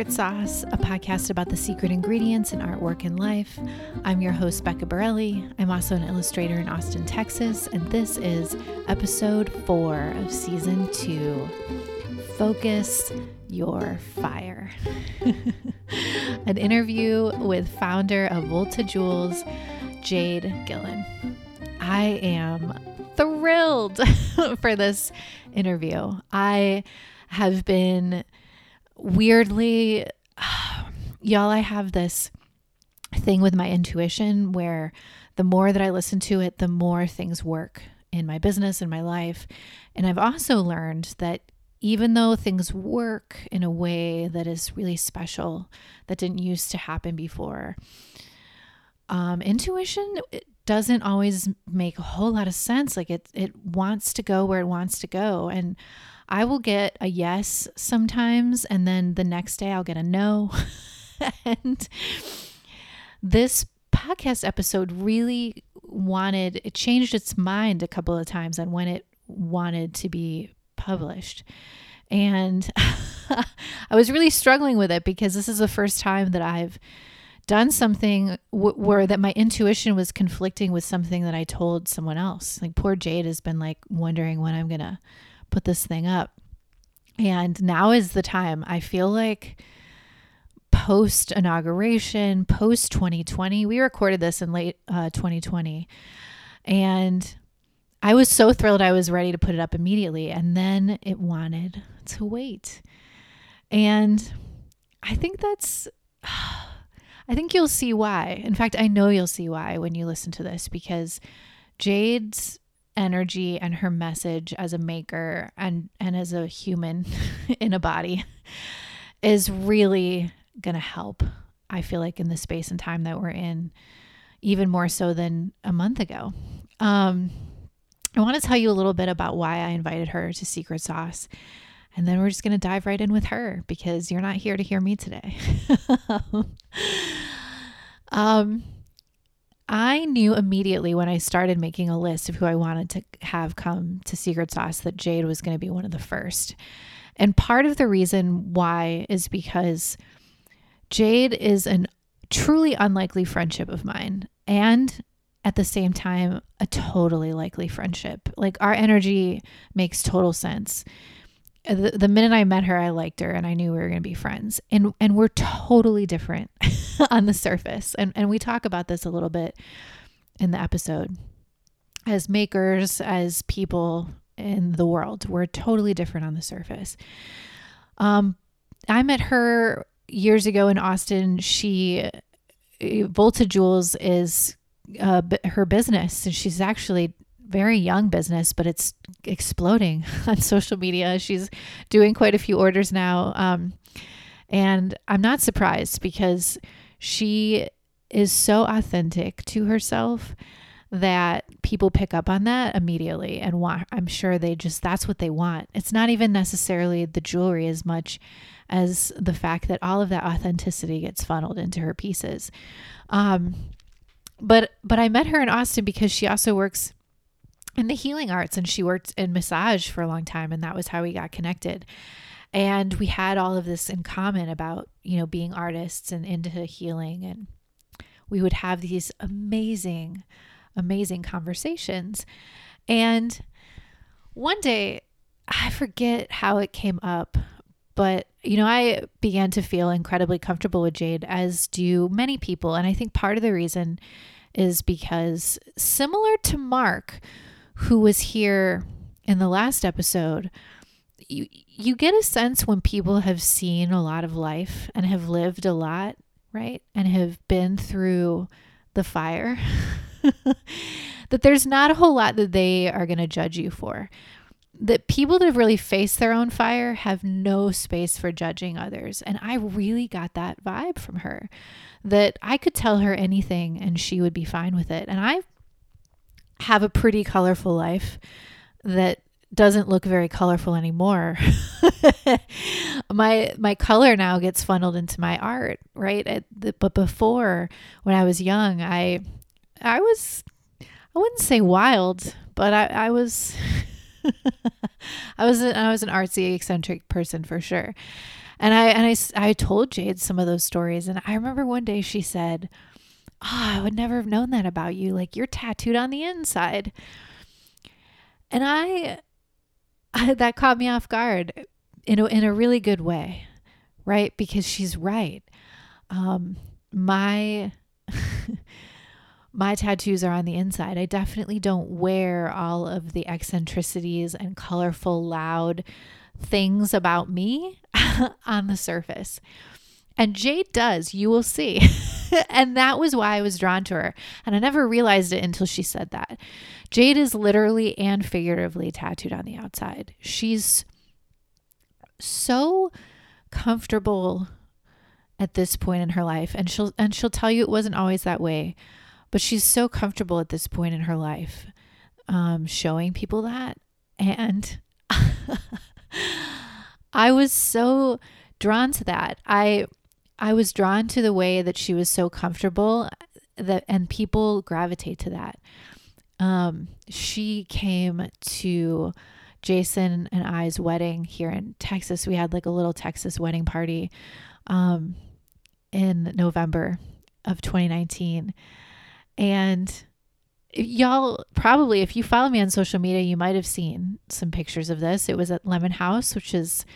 Secret Sauce, a podcast about the secret ingredients in artwork and life. I'm your host, Becca Borelli. I'm also an illustrator in Austin, Texas, and this is episode four of season two Focus Your Fire. an interview with founder of Volta Jewels, Jade Gillen. I am thrilled for this interview. I have been weirdly, y'all, I have this thing with my intuition where the more that I listen to it, the more things work in my business and my life. And I've also learned that even though things work in a way that is really special, that didn't used to happen before, um, intuition doesn't always make a whole lot of sense. Like it, it wants to go where it wants to go. And I will get a yes sometimes, and then the next day I'll get a no. and this podcast episode really wanted, it changed its mind a couple of times on when it wanted to be published. And I was really struggling with it because this is the first time that I've done something w- where that my intuition was conflicting with something that I told someone else. Like poor Jade has been like wondering when I'm going to put this thing up. And now is the time. I feel like post inauguration, post 2020, we recorded this in late uh, 2020. And I was so thrilled I was ready to put it up immediately. And then it wanted to wait. And I think that's, I think you'll see why. In fact, I know you'll see why when you listen to this because Jade's energy and her message as a maker and and as a human in a body is really going to help i feel like in the space and time that we're in even more so than a month ago. Um, i want to tell you a little bit about why i invited her to secret sauce and then we're just going to dive right in with her because you're not here to hear me today. Um I knew immediately when I started making a list of who I wanted to have come to Secret Sauce that Jade was going to be one of the first. And part of the reason why is because Jade is a truly unlikely friendship of mine. And at the same time, a totally likely friendship. Like our energy makes total sense. The, the minute I met her, I liked her and I knew we were going to be friends. And and we're totally different on the surface. And and we talk about this a little bit in the episode. As makers, as people in the world, we're totally different on the surface. Um I met her years ago in Austin. She Volta Jewels is uh, her business, and she's actually very young business, but it's exploding on social media. She's doing quite a few orders now. Um, and I'm not surprised because she is so authentic to herself that people pick up on that immediately and want I'm sure they just that's what they want. It's not even necessarily the jewelry as much as the fact that all of that authenticity gets funneled into her pieces. Um but but I met her in Austin because she also works in the healing arts and she worked in massage for a long time and that was how we got connected. And we had all of this in common about you know being artists and into healing and we would have these amazing amazing conversations. And one day i forget how it came up but you know i began to feel incredibly comfortable with jade as do many people. And i think part of the reason is because similar to mark who was here in the last episode, you you get a sense when people have seen a lot of life and have lived a lot, right? And have been through the fire. that there's not a whole lot that they are going to judge you for. That people that have really faced their own fire have no space for judging others. And I really got that vibe from her that I could tell her anything and she would be fine with it. And I have a pretty colorful life that doesn't look very colorful anymore. my my color now gets funneled into my art, right? The, but before, when I was young, I I was I wouldn't say wild, but I, I was I was an, I was an artsy eccentric person for sure. And I and I I told Jade some of those stories and I remember one day she said, "Oh, I would never have known that about you. Like you're tattooed on the inside." And I, I that caught me off guard in a, in a really good way, right? Because she's right. Um, my my tattoos are on the inside. I definitely don't wear all of the eccentricities and colorful, loud things about me on the surface. And Jade does, you will see. and that was why I was drawn to her. And I never realized it until she said that. Jade is literally and figuratively tattooed on the outside. She's so comfortable at this point in her life and she'll and she'll tell you it wasn't always that way but she's so comfortable at this point in her life um, showing people that and i was so drawn to that i i was drawn to the way that she was so comfortable that and people gravitate to that um, she came to Jason and I's wedding here in Texas. We had like a little Texas wedding party um, in November of 2019. And y'all probably, if you follow me on social media, you might have seen some pictures of this. It was at Lemon House, which is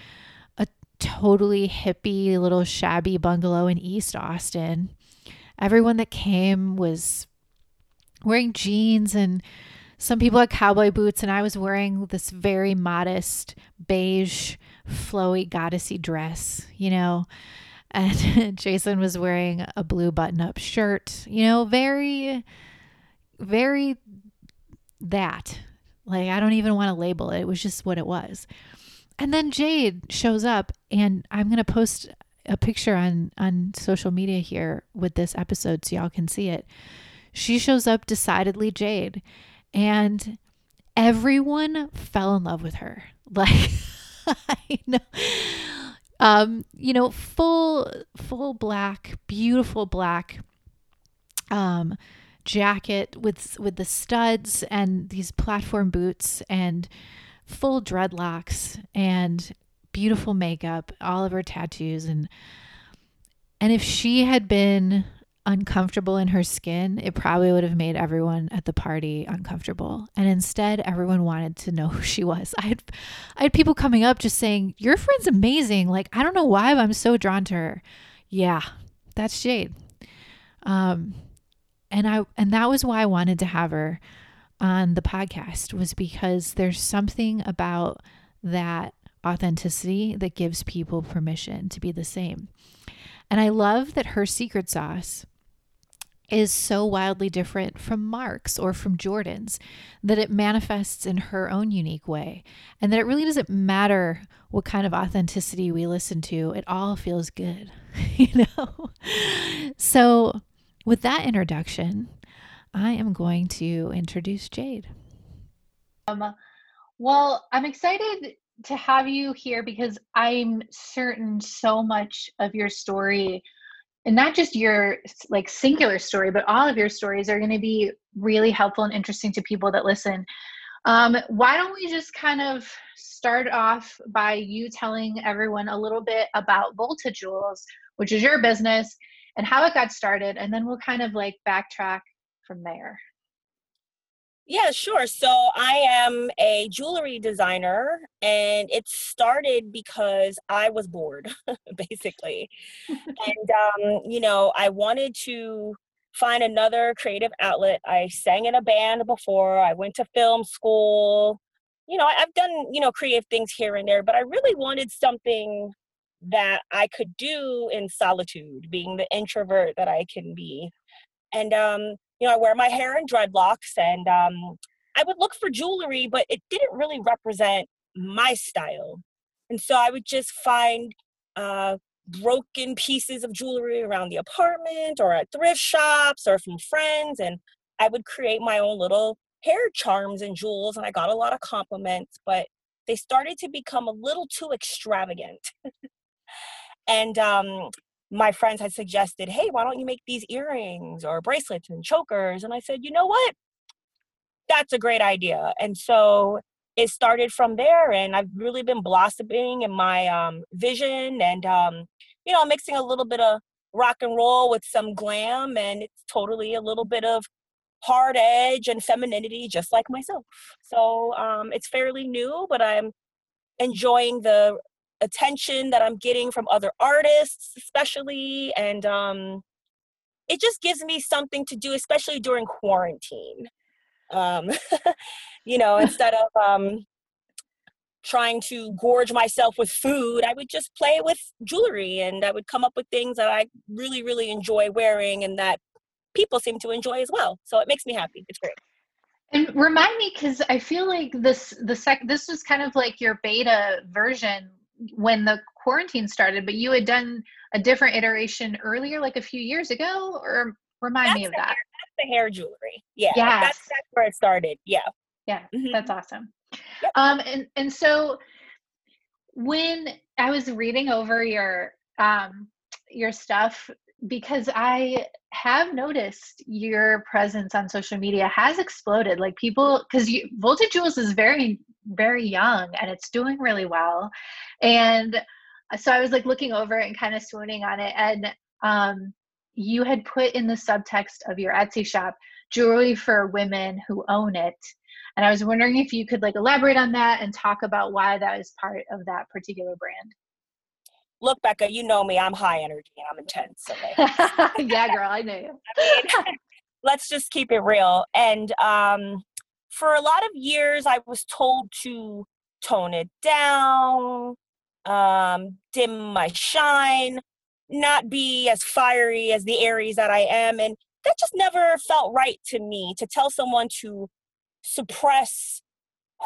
totally hippie little shabby bungalow in East Austin. Everyone that came was wearing jeans and some people had cowboy boots, and I was wearing this very modest beige, flowy, goddessy dress, you know. And Jason was wearing a blue button up shirt, you know, very, very that. Like, I don't even want to label it. It was just what it was. And then Jade shows up, and I'm to post a picture on on social media here with this episode so y'all can see it. She shows up decidedly Jade and everyone fell in love with her. Like I know um you know full full black beautiful black um jacket with with the studs and these platform boots and full dreadlocks and beautiful makeup all of her tattoos and and if she had been uncomfortable in her skin, it probably would have made everyone at the party uncomfortable. And instead, everyone wanted to know who she was. I had I had people coming up just saying, "Your friend's amazing. Like, I don't know why, but I'm so drawn to her." Yeah, that's Jade. Um and I and that was why I wanted to have her on the podcast was because there's something about that authenticity that gives people permission to be the same. And I love that her secret sauce is so wildly different from Mark's or from Jordan's that it manifests in her own unique way. And that it really doesn't matter what kind of authenticity we listen to, it all feels good, you know? So, with that introduction, I am going to introduce Jade. Um, well, I'm excited to have you here because I'm certain so much of your story and not just your like singular story but all of your stories are going to be really helpful and interesting to people that listen um, why don't we just kind of start off by you telling everyone a little bit about volta jewels which is your business and how it got started and then we'll kind of like backtrack from there yeah, sure. So I am a jewelry designer, and it started because I was bored, basically. and, um, you know, I wanted to find another creative outlet. I sang in a band before, I went to film school. You know, I've done, you know, creative things here and there, but I really wanted something that I could do in solitude, being the introvert that I can be. And um, you know, I wear my hair in dreadlocks and um, I would look for jewelry, but it didn't really represent my style. And so I would just find uh, broken pieces of jewelry around the apartment or at thrift shops or from friends. And I would create my own little hair charms and jewels. And I got a lot of compliments, but they started to become a little too extravagant. and um, my friends had suggested, hey, why don't you make these earrings or bracelets and chokers? And I said, you know what? That's a great idea. And so it started from there and i've really been blossoming in my um, vision and um, you know mixing a little bit of rock and roll with some glam and it's totally a little bit of hard edge and femininity just like myself so um, it's fairly new but i'm enjoying the attention that i'm getting from other artists especially and um, it just gives me something to do especially during quarantine um, you know instead of um, trying to gorge myself with food, I would just play with jewelry and I would come up with things that I really, really enjoy wearing and that people seem to enjoy as well. So it makes me happy. It's great. And remind me, because I feel like this the sec this was kind of like your beta version when the quarantine started, but you had done a different iteration earlier, like a few years ago, or remind that's me of that. Hair, that's the hair jewelry. Yeah. Yes. That's, that's where it started. Yeah. Yeah. Mm-hmm. That's awesome. Um, and and so when I was reading over your um, your stuff because I have noticed your presence on social media has exploded. Like people, because Volta Jewels is very very young and it's doing really well, and so I was like looking over it and kind of swooning on it. And um, you had put in the subtext of your Etsy shop jewelry for women who own it and I was wondering if you could like elaborate on that and talk about why that is part of that particular brand. Look, Becca, you know me. I'm high energy and I'm intense. Okay? yeah, girl, I know you. I mean, let's just keep it real. And um, for a lot of years, I was told to tone it down, um, dim my shine, not be as fiery as the Aries that I am. And that just never felt right to me to tell someone to suppress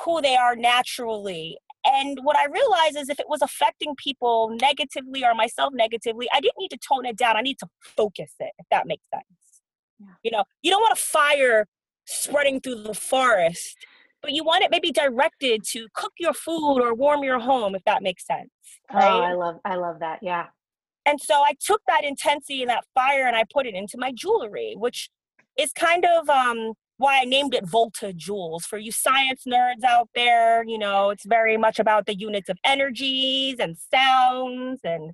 who they are naturally. And what I realized is if it was affecting people negatively or myself negatively, I didn't need to tone it down. I need to focus it, if that makes sense. Yeah. You know, you don't want a fire spreading through the forest, but you want it maybe directed to cook your food or warm your home, if that makes sense. Right? Oh, I love I love that. Yeah. And so I took that intensity and that fire and I put it into my jewelry, which is kind of um why I named it Volta Jewels. For you science nerds out there, you know, it's very much about the units of energies and sounds. And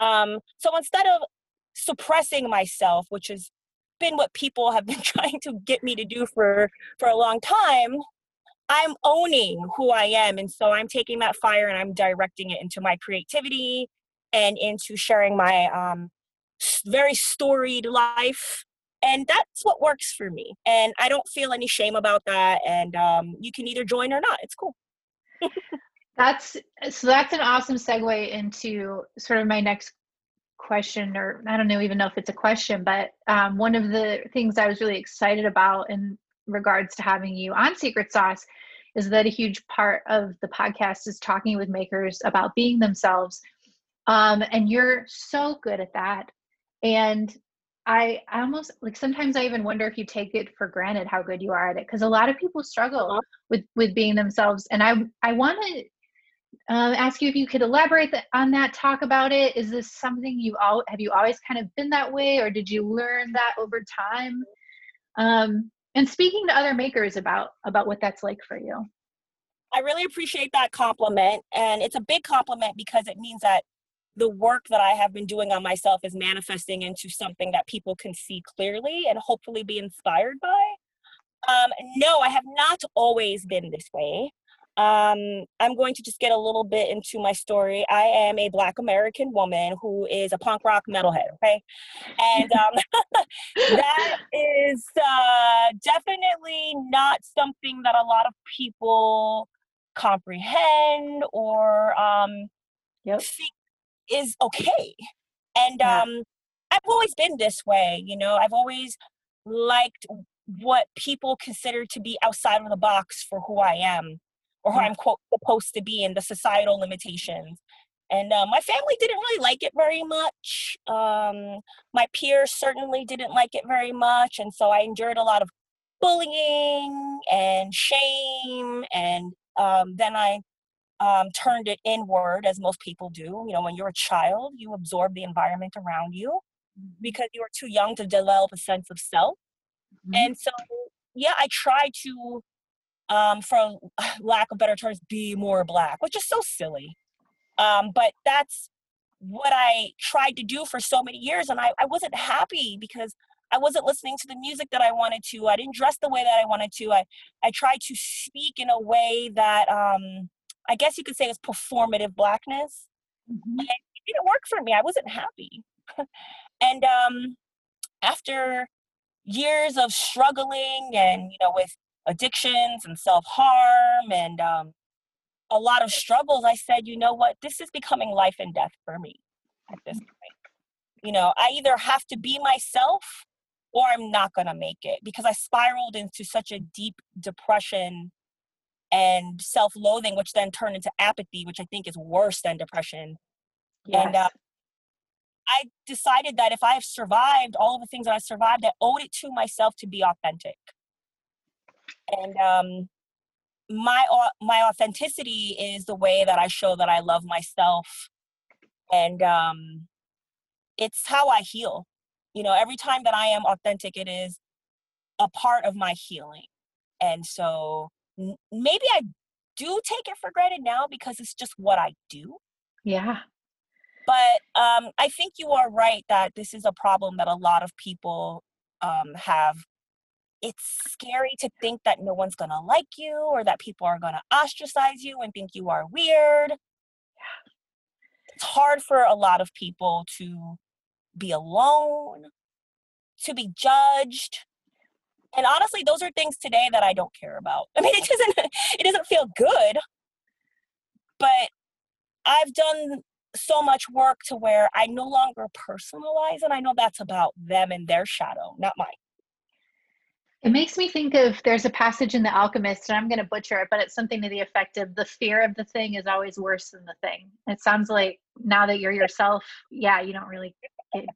um, so instead of suppressing myself, which has been what people have been trying to get me to do for for a long time, I'm owning who I am. And so I'm taking that fire and I'm directing it into my creativity and into sharing my um, very storied life and that's what works for me and i don't feel any shame about that and um, you can either join or not it's cool that's so that's an awesome segue into sort of my next question or i don't know even know if it's a question but um, one of the things i was really excited about in regards to having you on secret sauce is that a huge part of the podcast is talking with makers about being themselves. Um, and you're so good at that. And I, I almost like sometimes I even wonder if you take it for granted how good you are at it because a lot of people struggle uh-huh. with with being themselves. And I I want to um, ask you if you could elaborate on that talk about it is this something you all have you always kind of been that way or did you learn that over time um, and speaking to other makers about about what that's like for you I really appreciate that compliment and it's a big compliment because it means that the work that I have been doing on myself is manifesting into something that people can see clearly and hopefully be inspired by. Um, no, I have not always been this way. Um, I'm going to just get a little bit into my story. I am a Black American woman who is a punk rock metalhead, okay? And um, that is uh, definitely not something that a lot of people comprehend or um, yep. think is okay. And yeah. um, I've always been this way, you know, I've always liked what people consider to be outside of the box for who I am or who yeah. I'm quote supposed to be and the societal limitations. And uh, my family didn't really like it very much. Um, my peers certainly didn't like it very much. And so I endured a lot of bullying and shame. And um, then I um, turned it inward, as most people do. You know, when you're a child, you absorb the environment around you mm-hmm. because you are too young to develop a sense of self. Mm-hmm. And so, yeah, I try to um, for lack of better terms, be more black, which is so silly. Um, but that's what I tried to do for so many years. And I, I wasn't happy because I wasn't listening to the music that I wanted to. I didn't dress the way that I wanted to. I, I tried to speak in a way that um, I guess you could say was performative blackness. Mm-hmm. And it didn't work for me. I wasn't happy. and um, after years of struggling and, you know, with addictions and self harm and um, a lot of struggles, I said, you know what, this is becoming life and death for me at this point. You know, I either have to be myself or I'm not going to make it because I spiraled into such a deep depression and self loathing, which then turned into apathy, which I think is worse than depression. Yes. And uh, I decided that if I've survived all of the things that I survived, I owed it to myself to be authentic. And um, my my authenticity is the way that I show that I love myself, and um, it's how I heal. You know, every time that I am authentic, it is a part of my healing, and so maybe I do take it for granted now because it's just what I do. Yeah. But um, I think you are right that this is a problem that a lot of people um, have it's scary to think that no one's going to like you or that people are going to ostracize you and think you are weird. It's hard for a lot of people to be alone, to be judged. And honestly, those are things today that I don't care about. I mean, it doesn't it doesn't feel good. But I've done so much work to where I no longer personalize and I know that's about them and their shadow, not mine. It makes me think of there's a passage in The Alchemist, and I'm going to butcher it, but it's something to the effect of the fear of the thing is always worse than the thing. It sounds like now that you're yourself, yeah, you don't really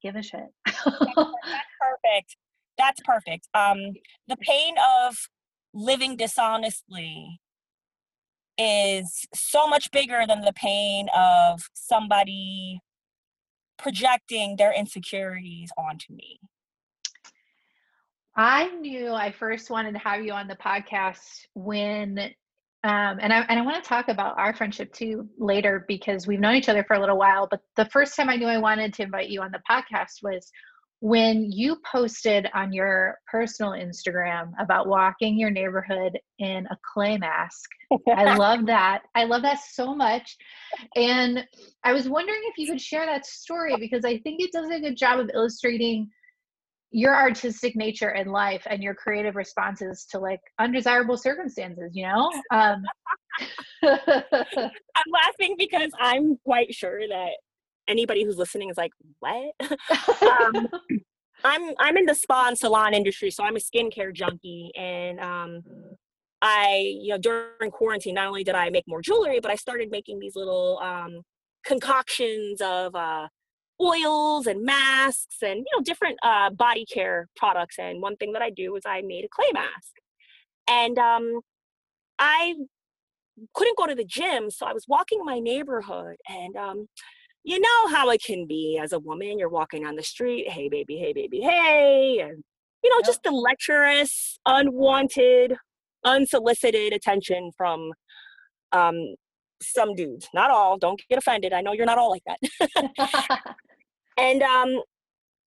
give a shit. that's perfect. That's perfect. Um, the pain of living dishonestly is so much bigger than the pain of somebody projecting their insecurities onto me. I knew I first wanted to have you on the podcast when, um, and I and I want to talk about our friendship too later because we've known each other for a little while. But the first time I knew I wanted to invite you on the podcast was when you posted on your personal Instagram about walking your neighborhood in a clay mask. I love that. I love that so much. And I was wondering if you could share that story because I think it does a good job of illustrating your artistic nature in life and your creative responses to like undesirable circumstances you know? Um i'm laughing because i'm quite sure that anybody who's listening is like what? Um, i'm i'm in the spa and salon industry so i'm a skincare junkie and um i you know during quarantine not only did i make more jewelry but i started making these little um concoctions of uh oils and masks and you know different uh, body care products and one thing that i do is i made a clay mask and um, i couldn't go to the gym so i was walking my neighborhood and um, you know how it can be as a woman you're walking on the street hey baby hey baby hey and you know yep. just the lecherous unwanted unsolicited attention from um, some dudes, not all. Don't get offended. I know you're not all like that. and um,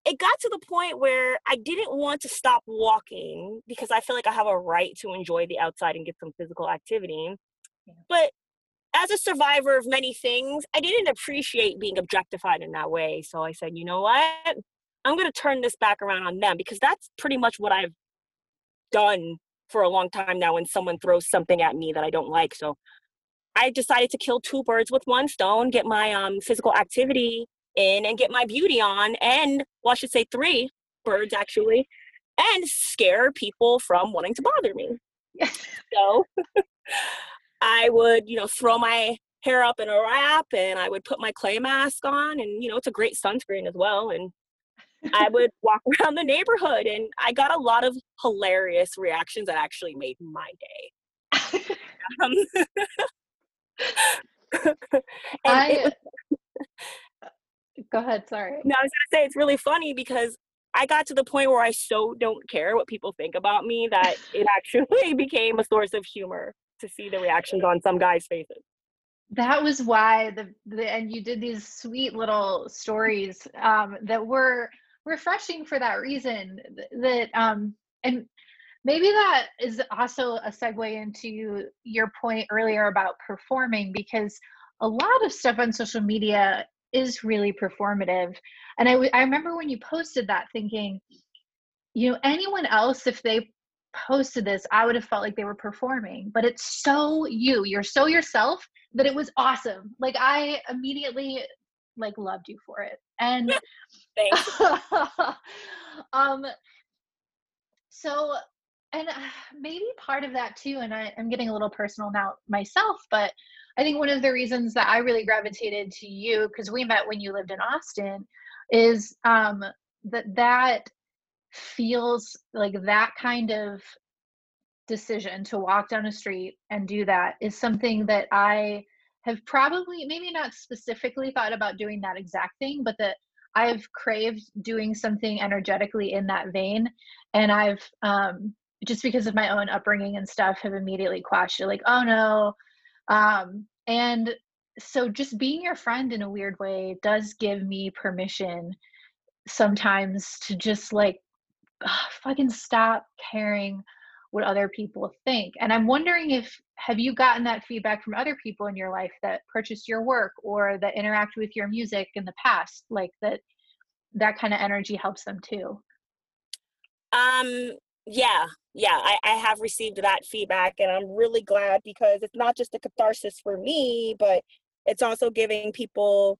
it got to the point where I didn't want to stop walking because I feel like I have a right to enjoy the outside and get some physical activity. But as a survivor of many things, I didn't appreciate being objectified in that way. So I said, you know what? I'm going to turn this back around on them because that's pretty much what I've done for a long time now when someone throws something at me that I don't like. So I decided to kill two birds with one stone, get my um, physical activity in and get my beauty on, and well, I should say three birds actually, and scare people from wanting to bother me. so I would, you know, throw my hair up in a wrap and I would put my clay mask on, and you know, it's a great sunscreen as well. And I would walk around the neighborhood, and I got a lot of hilarious reactions that actually made my day. um, I, was, go ahead. Sorry. No, I was gonna say it's really funny because I got to the point where I so don't care what people think about me that it actually became a source of humor to see the reactions on some guys' faces. That was why the, the and you did these sweet little stories um, that were refreshing for that reason. That um, and maybe that is also a segue into your point earlier about performing because a lot of stuff on social media is really performative. And I, I remember when you posted that thinking, you know, anyone else, if they posted this, I would have felt like they were performing, but it's so you, you're so yourself that it was awesome. Like I immediately like loved you for it. And thanks. um so and uh, maybe part of that too and I, i'm getting a little personal now myself but i think one of the reasons that i really gravitated to you because we met when you lived in austin is um that that feels like that kind of decision to walk down a street and do that is something that i have probably maybe not specifically thought about doing that exact thing but that i've craved doing something energetically in that vein. And i've um just because of my own upbringing and stuff have immediately quashed it like oh no um and so just being your friend in a weird way does give me permission sometimes to just like ugh, fucking stop caring what other people think. And i'm wondering if have you gotten that feedback from other people in your life that purchased your work or that interact with your music in the past like that that kind of energy helps them too? Um yeah yeah I, I have received that feedback and i'm really glad because it's not just a catharsis for me but it's also giving people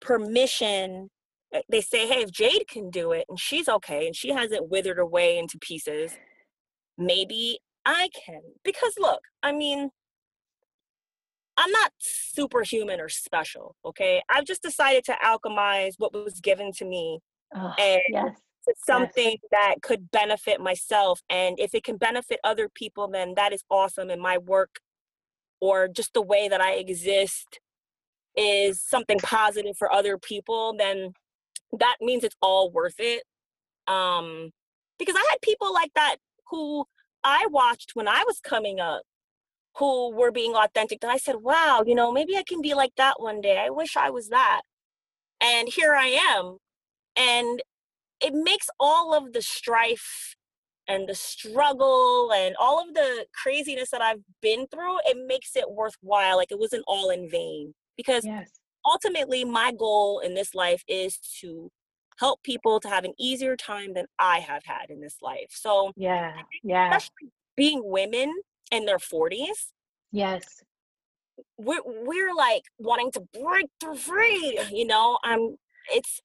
permission eh, they say hey if jade can do it and she's okay and she hasn't withered away into pieces maybe i can. Because look i mean i'm not superhuman or special okay? I've just decided to alchemize what was given to me oh, and yes something that could benefit myself and if it can benefit other people then that is awesome and my work or just the way that i exist is something positive for other people then that means it's all worth it. Um because i had people like that who i watched when i was coming up who were being authentic that i said wow you know maybe i can be like that one day. I wish i was that. And here i am and it makes all of the strife and the struggle and all of the craziness that I've been through, it makes it worthwhile. Like it wasn't all in vain. Because yes. ultimately, my goal in this life is to help people to have an easier time than I have had in this life. So, yeah, yeah. Especially being women in their 40s. Yes. We're, we're like wanting to break through free, you know. I'm it's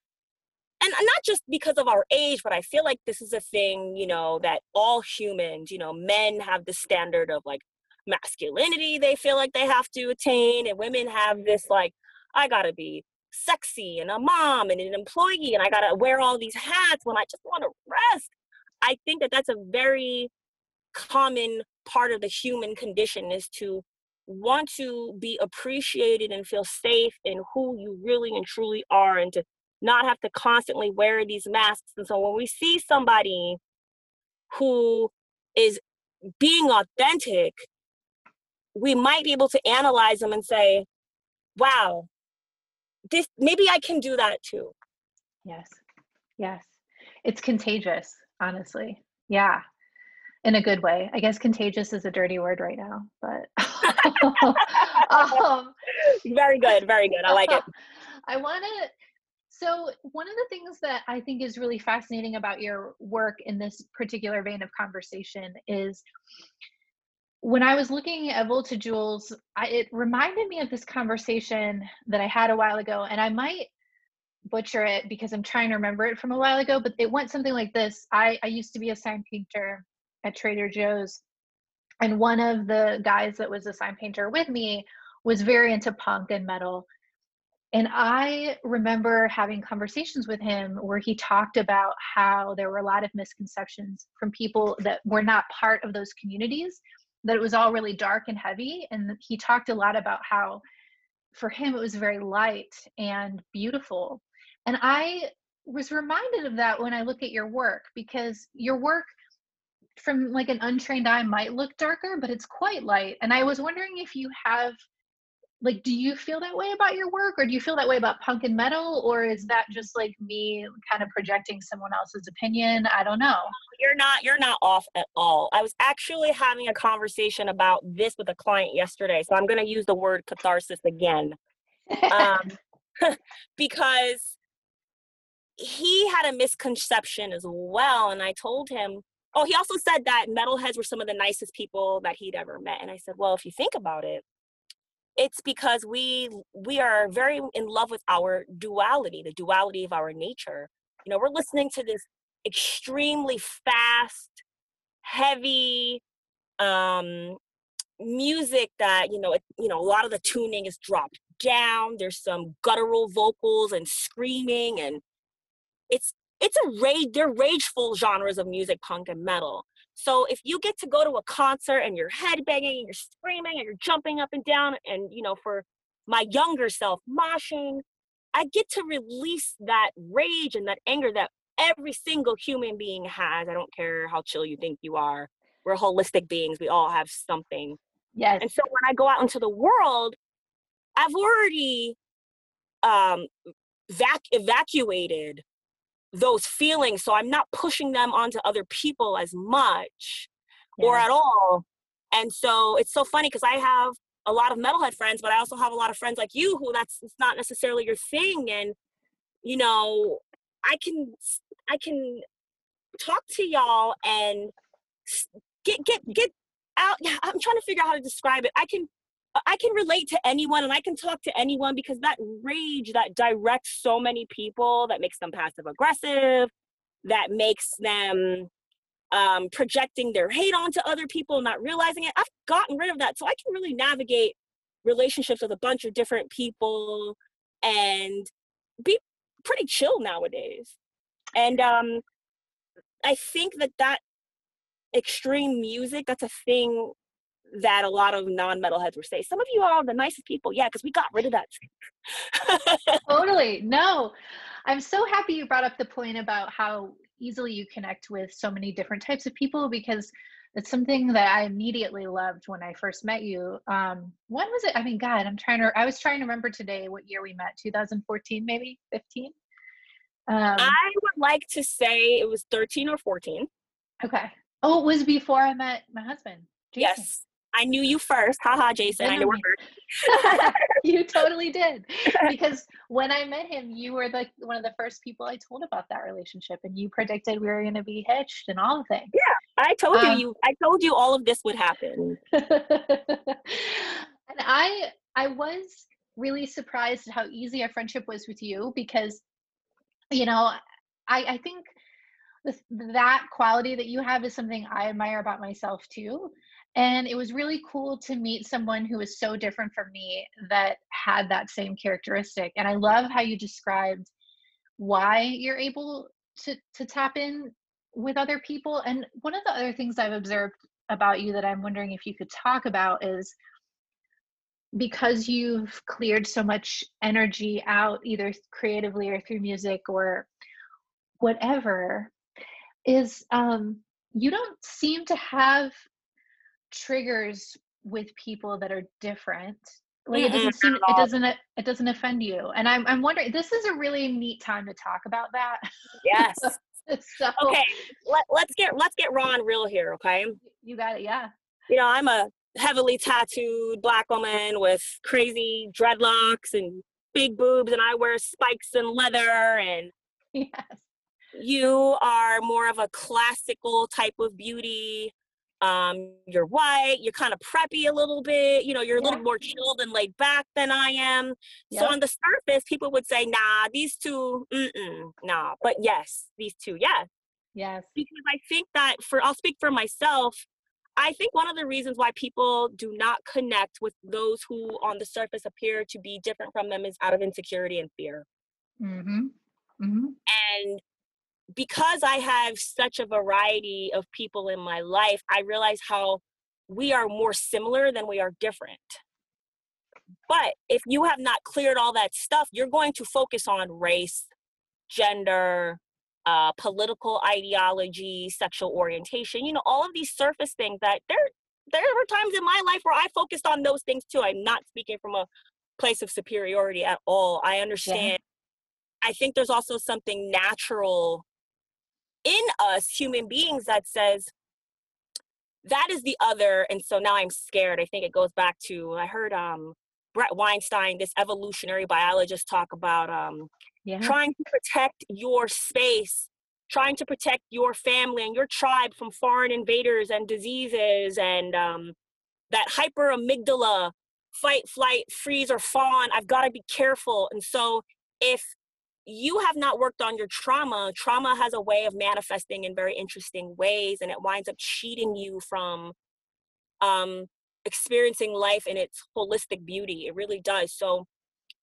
and not just because of our age, but I feel like this is a thing, you know, that all humans, you know, men have the standard of like masculinity they feel like they have to attain, and women have this like, I gotta be sexy and a mom and an employee, and I gotta wear all these hats when I just wanna rest. I think that that's a very common part of the human condition is to want to be appreciated and feel safe in who you really and truly are and to not have to constantly wear these masks. And so when we see somebody who is being authentic, we might be able to analyze them and say, wow, this maybe I can do that too. Yes. Yes. It's contagious, honestly. Yeah. In a good way. I guess contagious is a dirty word right now, but um, very good, very good. I like it. I want to so, one of the things that I think is really fascinating about your work in this particular vein of conversation is when I was looking at Volta Jewels, I, it reminded me of this conversation that I had a while ago, and I might butcher it because I'm trying to remember it from a while ago, but it went something like this. I, I used to be a sign painter at Trader Joe's, and one of the guys that was a sign painter with me was very into punk and metal and I remember having conversations with him where he talked about how there were a lot of misconceptions from people that were not part of those communities, that it was all really dark and heavy. And he talked a lot about how for him it was very light and beautiful. And I was reminded of that when I look at your work because your work from like an untrained eye might look darker, but it's quite light. And I was wondering if you have like do you feel that way about your work or do you feel that way about punk and metal or is that just like me kind of projecting someone else's opinion? I don't know. You're not you're not off at all. I was actually having a conversation about this with a client yesterday so i'm going to use the word catharsis again. Um, because he had a misconception as well and i told him oh he also said that metalheads were some of the nicest people that he'd ever met and i said well if you think about it it's because we we are very in love with our duality the duality of our nature. You know we're listening to this extremely fast heavy um music that you know it, you know a lot of the tuning is dropped down. There's some guttural vocals and screaming and it's it's a rage they're rageful genres of music punk and metal so if you get to go to a concert and you're headbanging and you're screaming and you're jumping up and down and you know for my younger self moshing, I get to release that rage and that anger that every single human being has. I don't care how chill you think you are. We're holistic beings. We all have something. Yes. And so when I go out into the world, I've already um vac- evacuated those feelings so i'm not pushing them onto other people as much yeah. or at all and so it's so funny because i have a lot of metalhead friends but i also have a lot of friends like you who that's it's not necessarily your thing and you know i can i can talk to y'all and get get get out Yeah, i'm trying to figure out how to describe it i can I can relate to anyone and I can talk to anyone because that rage that directs so many people, that makes them passive aggressive, that makes them um, projecting their hate onto other people, not realizing it. I've gotten rid of that. So I can really navigate relationships with a bunch of different people and be pretty chill nowadays. And um, I think that that extreme music, that's a thing that a lot of non-metalheads were saying. Some of you are the nicest people. Yeah, because we got rid of that. totally. No. I'm so happy you brought up the point about how easily you connect with so many different types of people because it's something that I immediately loved when I first met you. Um, when was it? I mean, God, I'm trying to, I was trying to remember today what year we met, 2014, maybe 15? Um, I would like to say it was 13 or 14. Okay. Oh, it was before I met my husband. Jason. Yes. I knew you first. Haha, Jason. I know we're first. you totally did. Because when I met him, you were the one of the first people I told about that relationship and you predicted we were gonna be hitched and all the things. Yeah. I told um, you you I told you all of this would happen. and I I was really surprised at how easy our friendship was with you because you know, I, I think that quality that you have is something I admire about myself too. And it was really cool to meet someone who was so different from me that had that same characteristic. And I love how you described why you're able to, to tap in with other people. And one of the other things I've observed about you that I'm wondering if you could talk about is because you've cleared so much energy out, either creatively or through music or whatever, is um, you don't seem to have triggers with people that are different like it doesn't seem it doesn't it doesn't offend you and i'm i'm wondering this is a really neat time to talk about that. Yes. So, okay let, let's get let's get raw and real here okay? You got it yeah. You know i'm a heavily tattooed black woman with crazy dreadlocks and big boobs and i wear spikes and leather and yes. you are more of a classical type of beauty um, you're white, you're kind of preppy a little bit, you know, you're a yeah. little more chilled and laid back than I am. Yeah. So on the surface, people would say, nah, these two, mm-mm, nah. But yes, these two, yes. Yes. Because I think that for, I'll speak for myself, I think one of the reasons why people do not connect with those who on the surface appear to be different from them is out of insecurity and fear. Mm-hmm. Mm-hmm. And because I have such a variety of people in my life, I realize how we are more similar than we are different. But if you have not cleared all that stuff, you're going to focus on race, gender, uh, political ideology, sexual orientation, you know, all of these surface things that there there were times in my life where I focused on those things too. I'm not speaking from a place of superiority at all. I understand. Yeah. I think there's also something natural in us human beings that says that is the other and so now i'm scared i think it goes back to i heard um bret weinstein this evolutionary biologist talk about um yeah. trying to protect your space trying to protect your family and your tribe from foreign invaders and diseases and um that hyper amygdala fight flight freeze or fawn i've got to be careful and so if you have not worked on your trauma, trauma has a way of manifesting in very interesting ways and it winds up cheating you from um, experiencing life in its holistic beauty. It really does. So,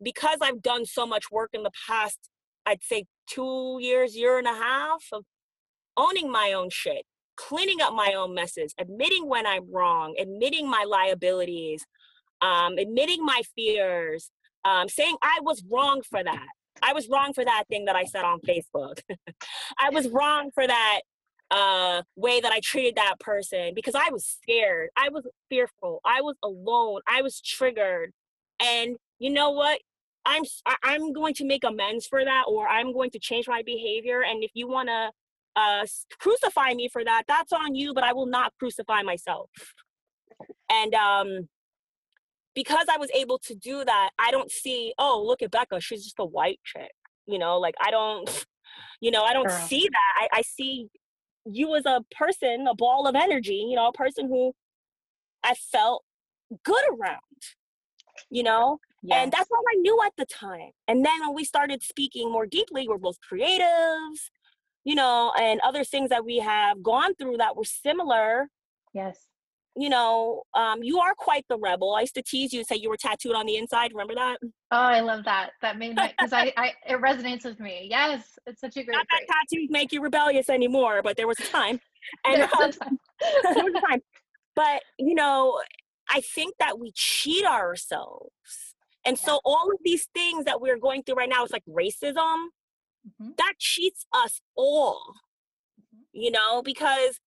because I've done so much work in the past, I'd say two years, year and a half of owning my own shit, cleaning up my own messes, admitting when I'm wrong, admitting my liabilities, um, admitting my fears, um, saying I was wrong for that I was wrong for that thing that I said on Facebook. I was wrong for that uh, way that I treated that person because I was scared. I was fearful. I was alone. I was triggered. And you know what? I'm I'm going to make amends for that, or I'm going to change my behavior. And if you want to uh, crucify me for that, that's on you. But I will not crucify myself. And um, because I was able to do that, I don't see, oh, look at Becca, she's just a white chick. You know, like I don't, you know, I don't Girl. see that. I, I see you as a person, a ball of energy, you know, a person who I felt good around, you know? Yes. And that's all I knew at the time. And then when we started speaking more deeply, we're both creatives, you know, and other things that we have gone through that were similar. Yes you know, um, you are quite the rebel. I used to tease you and say you were tattooed on the inside. Remember that? Oh, I love that. That made my because I, I it resonates with me. Yes, it's such a great. Not that tattoos make you rebellious anymore, but there was a time, and there was a time. there was a time. But you know, I think that we cheat ourselves, and yeah. so all of these things that we're going through right now is like racism. Mm-hmm. That cheats us all. Mm-hmm. You know, because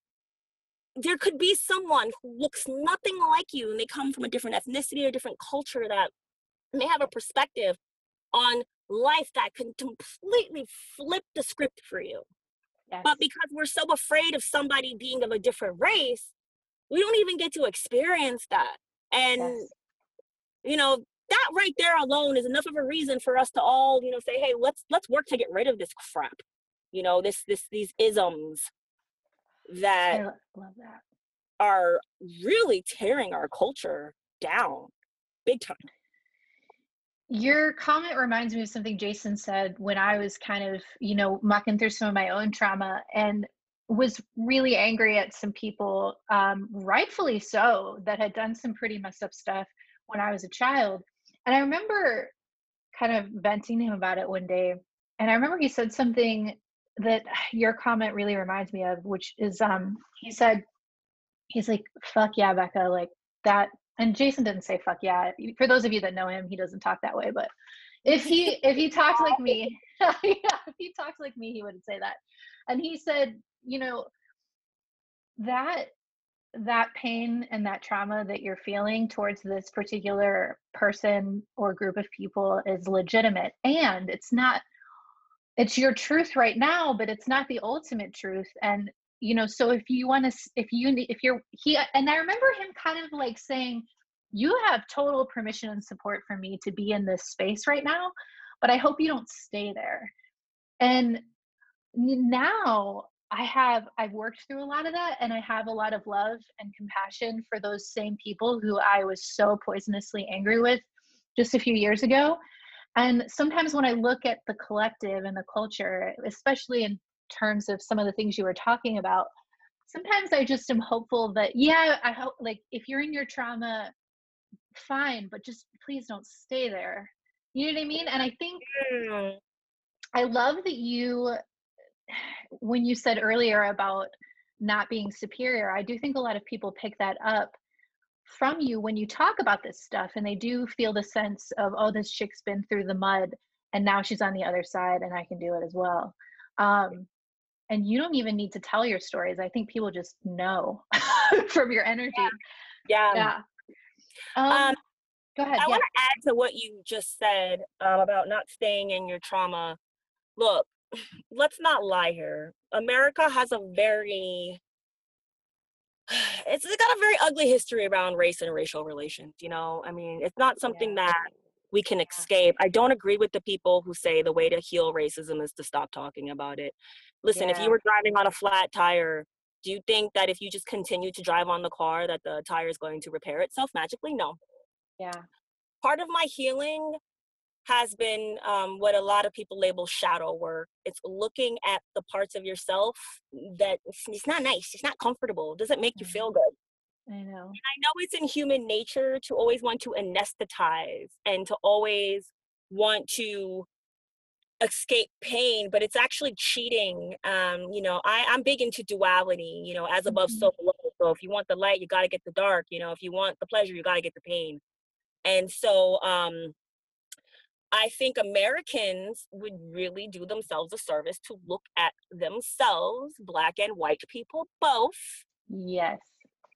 there could be someone who looks nothing like you and they come from a different ethnicity or different culture that may have a perspective on life that can completely flip the script for you. Yes. But because we're so afraid of somebody being of a different race, we don't even get to experience that. And yes. you know, that right there alone is enough of a reason for us to all, you know, say, "Hey, let's let's work to get rid of this crap." You know, this this these isms that, love that are really tearing our culture down big time. Your comment reminds me of something Jason said when I was kind of, you know, mucking through some of my own trauma and was really angry at some people, um, rightfully so, that had done some pretty messed up stuff when I was a child. And I remember kind of venting him about it one day. And I remember he said something that your comment really reminds me of, which is um he said he's like, fuck yeah, Becca, like that and Jason didn't say fuck yeah. For those of you that know him, he doesn't talk that way, but if he if he talked like me, yeah, if he talked like me, he wouldn't say that. And he said, you know, that that pain and that trauma that you're feeling towards this particular person or group of people is legitimate and it's not it's your truth right now but it's not the ultimate truth and you know so if you want to if you if you're he uh, and i remember him kind of like saying you have total permission and support for me to be in this space right now but i hope you don't stay there. And now i have i've worked through a lot of that and i have a lot of love and compassion for those same people who i was so poisonously angry with just a few years ago and sometimes when I look at the collective and the culture, especially in terms of some of the things you were talking about, sometimes I just am hopeful that, yeah, I hope, like, if you're in your trauma, fine, but just please don't stay there. You know what I mean? And I think mm. I love that you, when you said earlier about not being superior, I do think a lot of people pick that up from you when you talk about this stuff and they do feel the sense of oh this chick's been through the mud and now she's on the other side and i can do it as well. Um and you don't even need to tell your stories. I think people just know from your energy. Yeah, yeah. Um, Um, go ahead. I yeah. want to add to what you just said um, about not staying in your trauma. Look, let's not lie here. America has a very it's got a very ugly history around race and racial relations, you know? I mean, it's not something Yeah. that we can escape. I don't agree with the people who say the way to heal racism is to stop talking about it. Listen, if you were driving on a flat tire, do you think that if you just continue to drive on the car that the tire is going to repair itself magically? No yeah part of my healing has been um, what a lot of people label shadow work. It's looking at the parts of yourself that it's, it's not nice, it's not comfortable, it doesn't make you feel good. i know I know it's in human nature to always want to anesthetize and to always want to escape pain, but it's actually cheating. Um, you know, I, I'm big into duality, you know, as above, Mhm. so below. So if you want the light, you got to get the dark. You know, if you want the pleasure, you got to get the pain. And so um, I think Americans would really do themselves a service to look at themselves, black and white people both, yes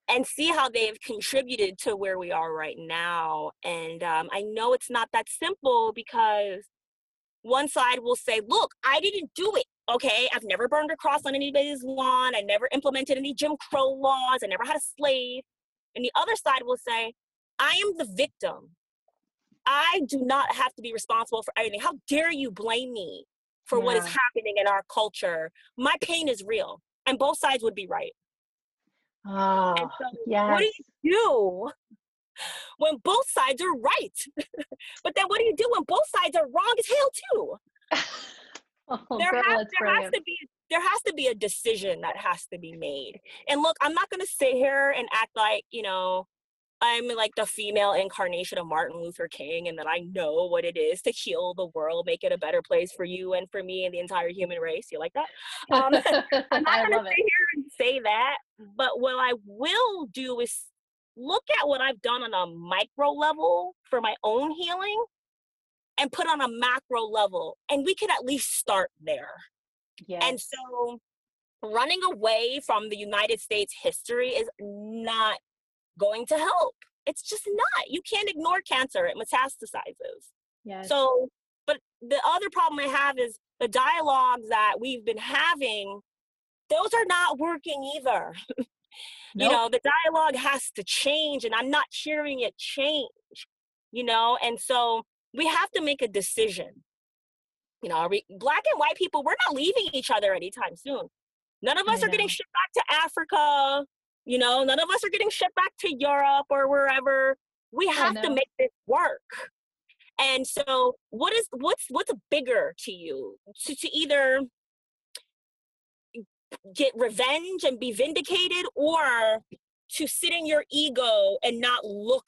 and see how they've contributed to where we are right now. And um, I know it's not that simple because one side will say, Look, I didn't do it. Okay, I've never burned a cross on anybody's lawn. I never implemented any Jim Crow laws. I never had a slave. And the other side will say, I am the victim. I do not have to be responsible for anything. How dare you blame me for what is happening in our culture? My pain is real. And both sides would be right. oh so yes what do you do when both sides are right? but then what do you do when both sides are wrong as hell too? oh, there has, there has to be there has to be a decision that has to be made. And look, I'm not going to sit here and act like, you know, I'm like the female incarnation of Martin Luther King and that I know what it is to heal the world, make it a better place for you and for me and the entire human race. You like that? Um, I'm not going to sit it here and say that, but what I will do is look at what I've done on a micro level for my own healing and put on a macro level. And we can at least start there. yes And so running away from the United States history is not going to help. It's just not. You can't ignore cancer, it metastasizes. yes So, but the other problem I have is the dialogues that we've been having, those are not working either. you know, the dialogue has to change, and I'm not hearing it change, you know, and so we have to make a decision. You know, are we, black and white people, we're not leaving each other anytime soon. None of us I are getting shipped back to Africa. You know, none of us are getting shipped back to Europe or wherever. We have to make this work. And so, what is what's what's bigger to you? To, to either get revenge and be vindicated, or to sit in your ego and not look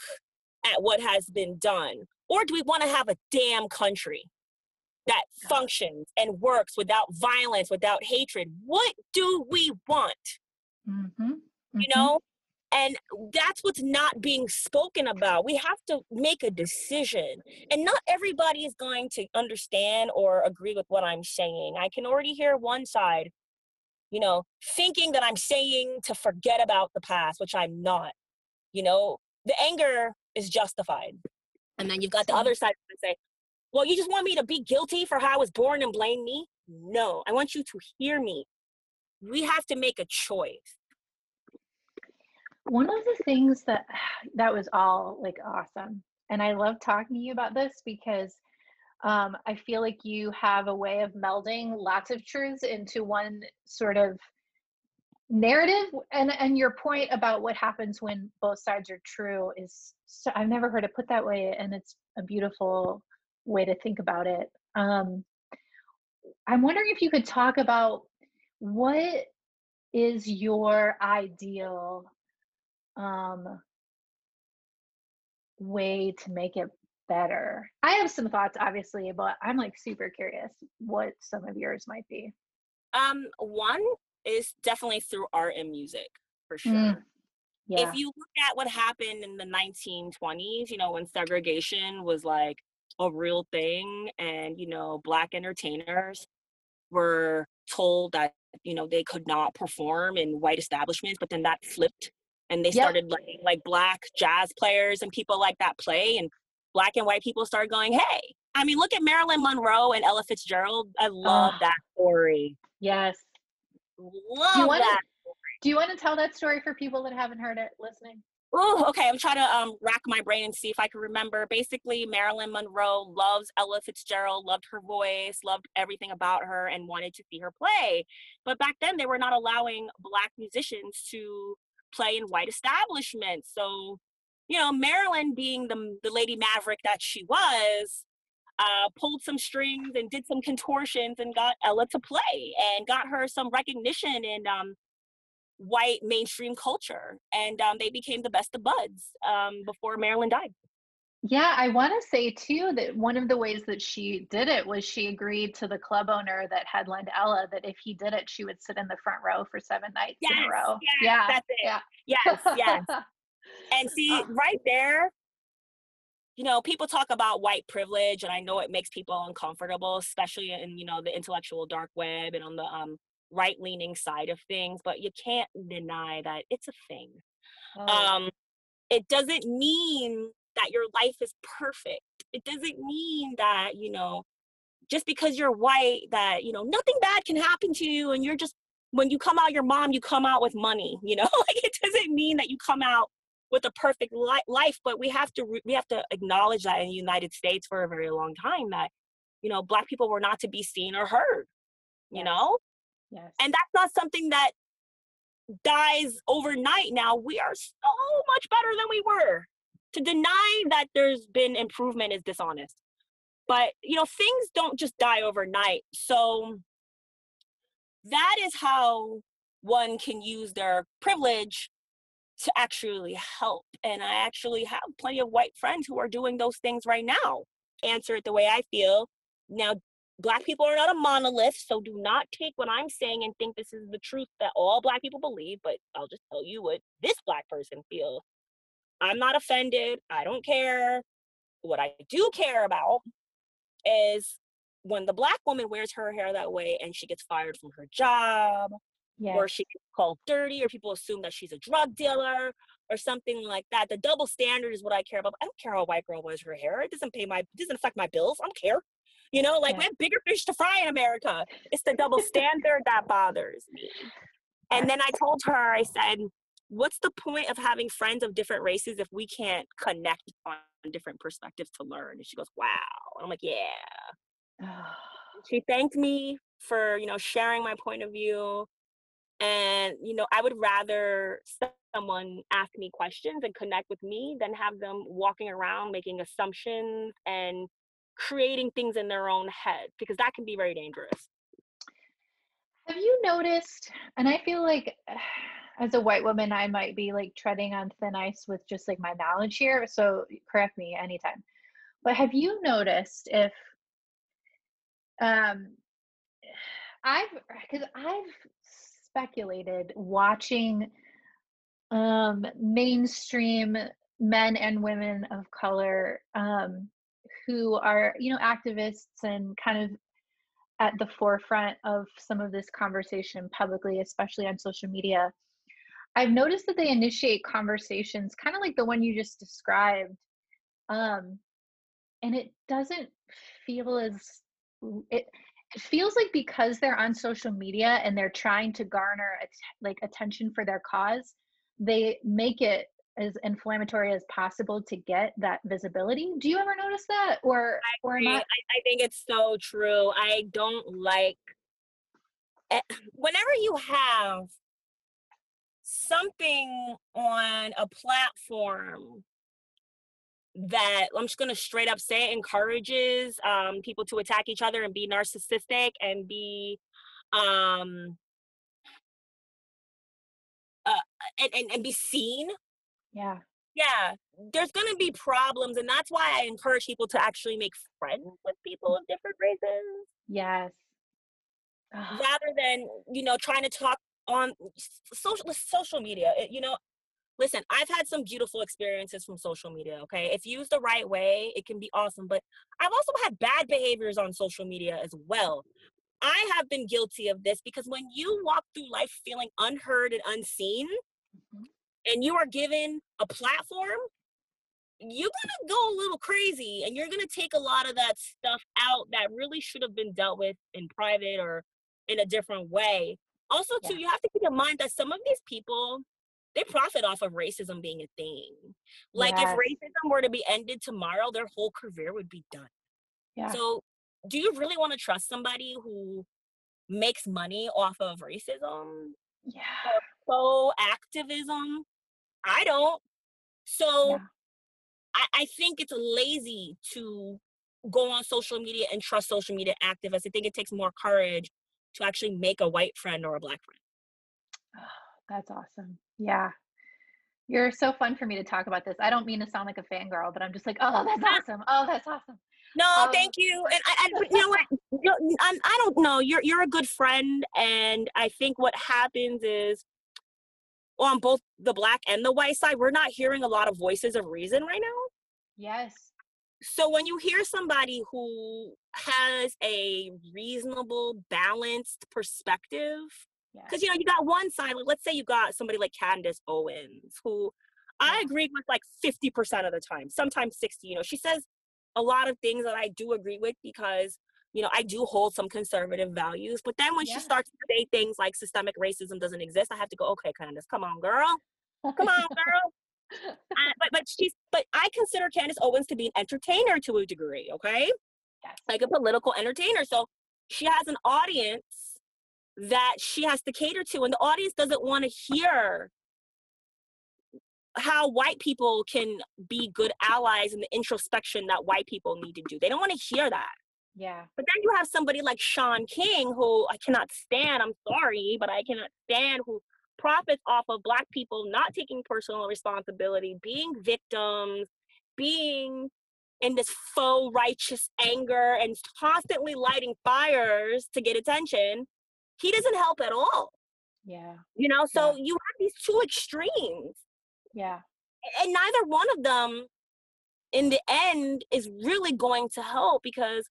at what has been done? Or do we want to have a damn country that functions and works without violence, without hatred? What do we want? mm-hmm. You mm-hmm. know? And that's what's not being spoken about. We have to make a decision. And not everybody is going to understand or agree with what I'm saying. I can already hear one side, you know, thinking that I'm saying to forget about the past, which I'm not. You know, the anger is justified. And then you've got the other side that say, well, you just want me to be guilty for how I was born and blame me? No, I want you to hear me. We have to make a choice. One of the things that that was all like awesome and i love talking to you about this because um, i feel like you have a way of melding lots of truths into one sort of narrative and and your point about what happens when both sides are true is so, i've never heard it put that way and it's a beautiful way to think about it. Um, i'm wondering if you could talk about what is your ideal um, way to make it better? I have some thoughts, obviously, but I'm like super curious what some of yours might be. Um, one is definitely through art and music, for sure. Mm, Yeah. If you look at what happened in the 1920s, you know, when segregation was like a real thing and you know black entertainers were told that you know they could not perform in white establishments but then that flipped and they Yep. started letting like black jazz players and people like that play and black and white people started going hey i mean look at marilyn monroe and ella fitzgerald i love Ah. that story Yes. love wanna- that Do you want to tell that story for people that haven't heard it listening? Oh, okay. I'm trying to um, rack my brain and see if I can remember. Basically, Marilyn Monroe loves Ella Fitzgerald, loved her voice, loved everything about her, and wanted to see her play. But back then, they were not allowing Black musicians to play in white establishments. So, you know, Marilyn, being the, the lady maverick that she was, uh, pulled some strings and did some contortions and got Ella to play and got her some recognition in um, white mainstream culture. And um, they became the best of buds um, before Marilyn died. Yeah, I want to say too that one of the ways that she did it was she agreed to the club owner that headlined Ella that if he did it, she would sit in the front row for seven nights in a row. yes, yeah, that's it. yeah. Yes, yes. And see, Uh. right there, you know, people talk about white privilege, and I know it makes people uncomfortable, especially in you know the intellectual dark web and on the um, right-leaning side of things. But you can't deny that it's a thing. Oh, um it doesn't mean that your life is perfect. It doesn't mean that you know just because you're white that you know nothing bad can happen to you and you're just when you come out your mom you come out with money you know? Like it doesn't mean that you come out with a perfect li- life but we have to we have to acknowledge that in the united states for a very long time that you know black people were not to be seen or heard you Yes. know? Yes. and that's not something that dies overnight now. We are so much better than we were to deny that there's been improvement is dishonest. But you know things don't just die overnight. So that is how one can use their privilege to actually help. And i actually have plenty of white friends who are doing those things right now. Answer it the way i feel. Now black people are not a monolith so do not take what i'm saying and think this is the truth that all black people believe but i'll just tell you what this black person feels i'm not offended i don't care. What i do care about is when the black woman wears her hair that way and she gets fired from her job yes. or she gets called dirty or people assume that she's a drug dealer or something like that the double standard is what i care about i don't care how a white girl wears her hair it doesn't pay my it doesn't affect my bills i don't care. You know like we have bigger fish to fry in america it's the double standard that bothers me. And then i told her i said what's the point of having friends of different races if we can't connect on different perspectives to learn? And she goes wow. And i'm like yeah. She thanked me for you know sharing my point of view. And you know i would rather someone ask me questions and connect with me than have them walking around making assumptions and creating things in their own head because that can be very dangerous. Have you noticed, and I feel like as a white woman, I might be like treading on thin ice with just like my knowledge here. So correct me anytime. But have you noticed if um I've because I've speculated watching um mainstream men and women of color um who are you know activists and kind of at the forefront of some of this conversation publicly, especially on social media. I've noticed that they initiate conversations kind of like the one you just described. Um, and it doesn't feel as it it feels like because they're on social media and they're trying to garner at, like attention for their cause, they make it as inflammatory as possible to get that visibility. Do you ever notice that, or or am agree. I- I, I think it's so true. I don't like eh, whenever you have something on a platform that I'm just gonna straight up say it encourages um, people to attack each other and be narcissistic and be um uh, and, and, and be seen. Yeah, yeah there's going to be problems and that's why i encourage people to actually make friends with people of different races. Yes. Rather than you know trying to talk on social social media It- you know listen, I've had some beautiful experiences from social media, okay? If used the right way, it can be awesome. But I've also had bad behaviors on social media as well. I have been guilty of this because when you walk through life feeling unheard and unseen, mm-hmm. and you are given a platform, you're gonna go a little crazy and you're gonna take a lot of that stuff out that really should have been dealt with in private or in a different way. Also, too, yeah. you have to keep in mind that some of these people they profit off of racism being a thing. Like yes. if racism were to be ended tomorrow, their whole career would be done. Yeah. So do you really want to trust somebody who makes money off of racism? Yeah. So activism? I don't. So yeah. I, I think it's lazy to go on social media and trust social media activists. I think it takes more courage to actually make a white friend or a black friend. Oh, that's awesome. Yeah. You're so fun for me to talk about this. I don't mean to sound like a fangirl, but I'm just like, oh, that's awesome. Oh, that's awesome. No, um, thank you. And I, I you know what? I'm, I don't know. You're you're a good friend, and I think what happens is on both the black and the white side, we're not hearing a lot of voices of reason right now. Yes. So when you hear somebody who has a reasonable, balanced perspective, because you know you got one side. Like, let's say you got somebody like Candace Owens, who yeah. I agree with like fifty percent of the time, sometimes sixty. You know, she says a lot of things that I do agree with because you know I do hold some conservative values. But then when yeah. she starts to say things like systemic racism doesn't exist, I have to go, okay, Candace, come on, girl, come on, girl. Uh, but but she's but I consider Candace Owens to be an entertainer to a degree. Okay, yes. like a political entertainer. So she has an audience that she has to cater to, and the audience doesn't want to hear how white people can be good allies in the introspection that white people need to do. They don't want to hear that. Yeah. But then you have somebody like Shaun King, who I cannot stand. I'm sorry, but I cannot stand who profits off of black people not taking personal responsibility, being victims, being in this faux righteous anger and constantly lighting fires to get attention. He doesn't help at all. Yeah. You know, so yeah. you have these two extremes. Yeah. And neither one of them in the end is really going to help because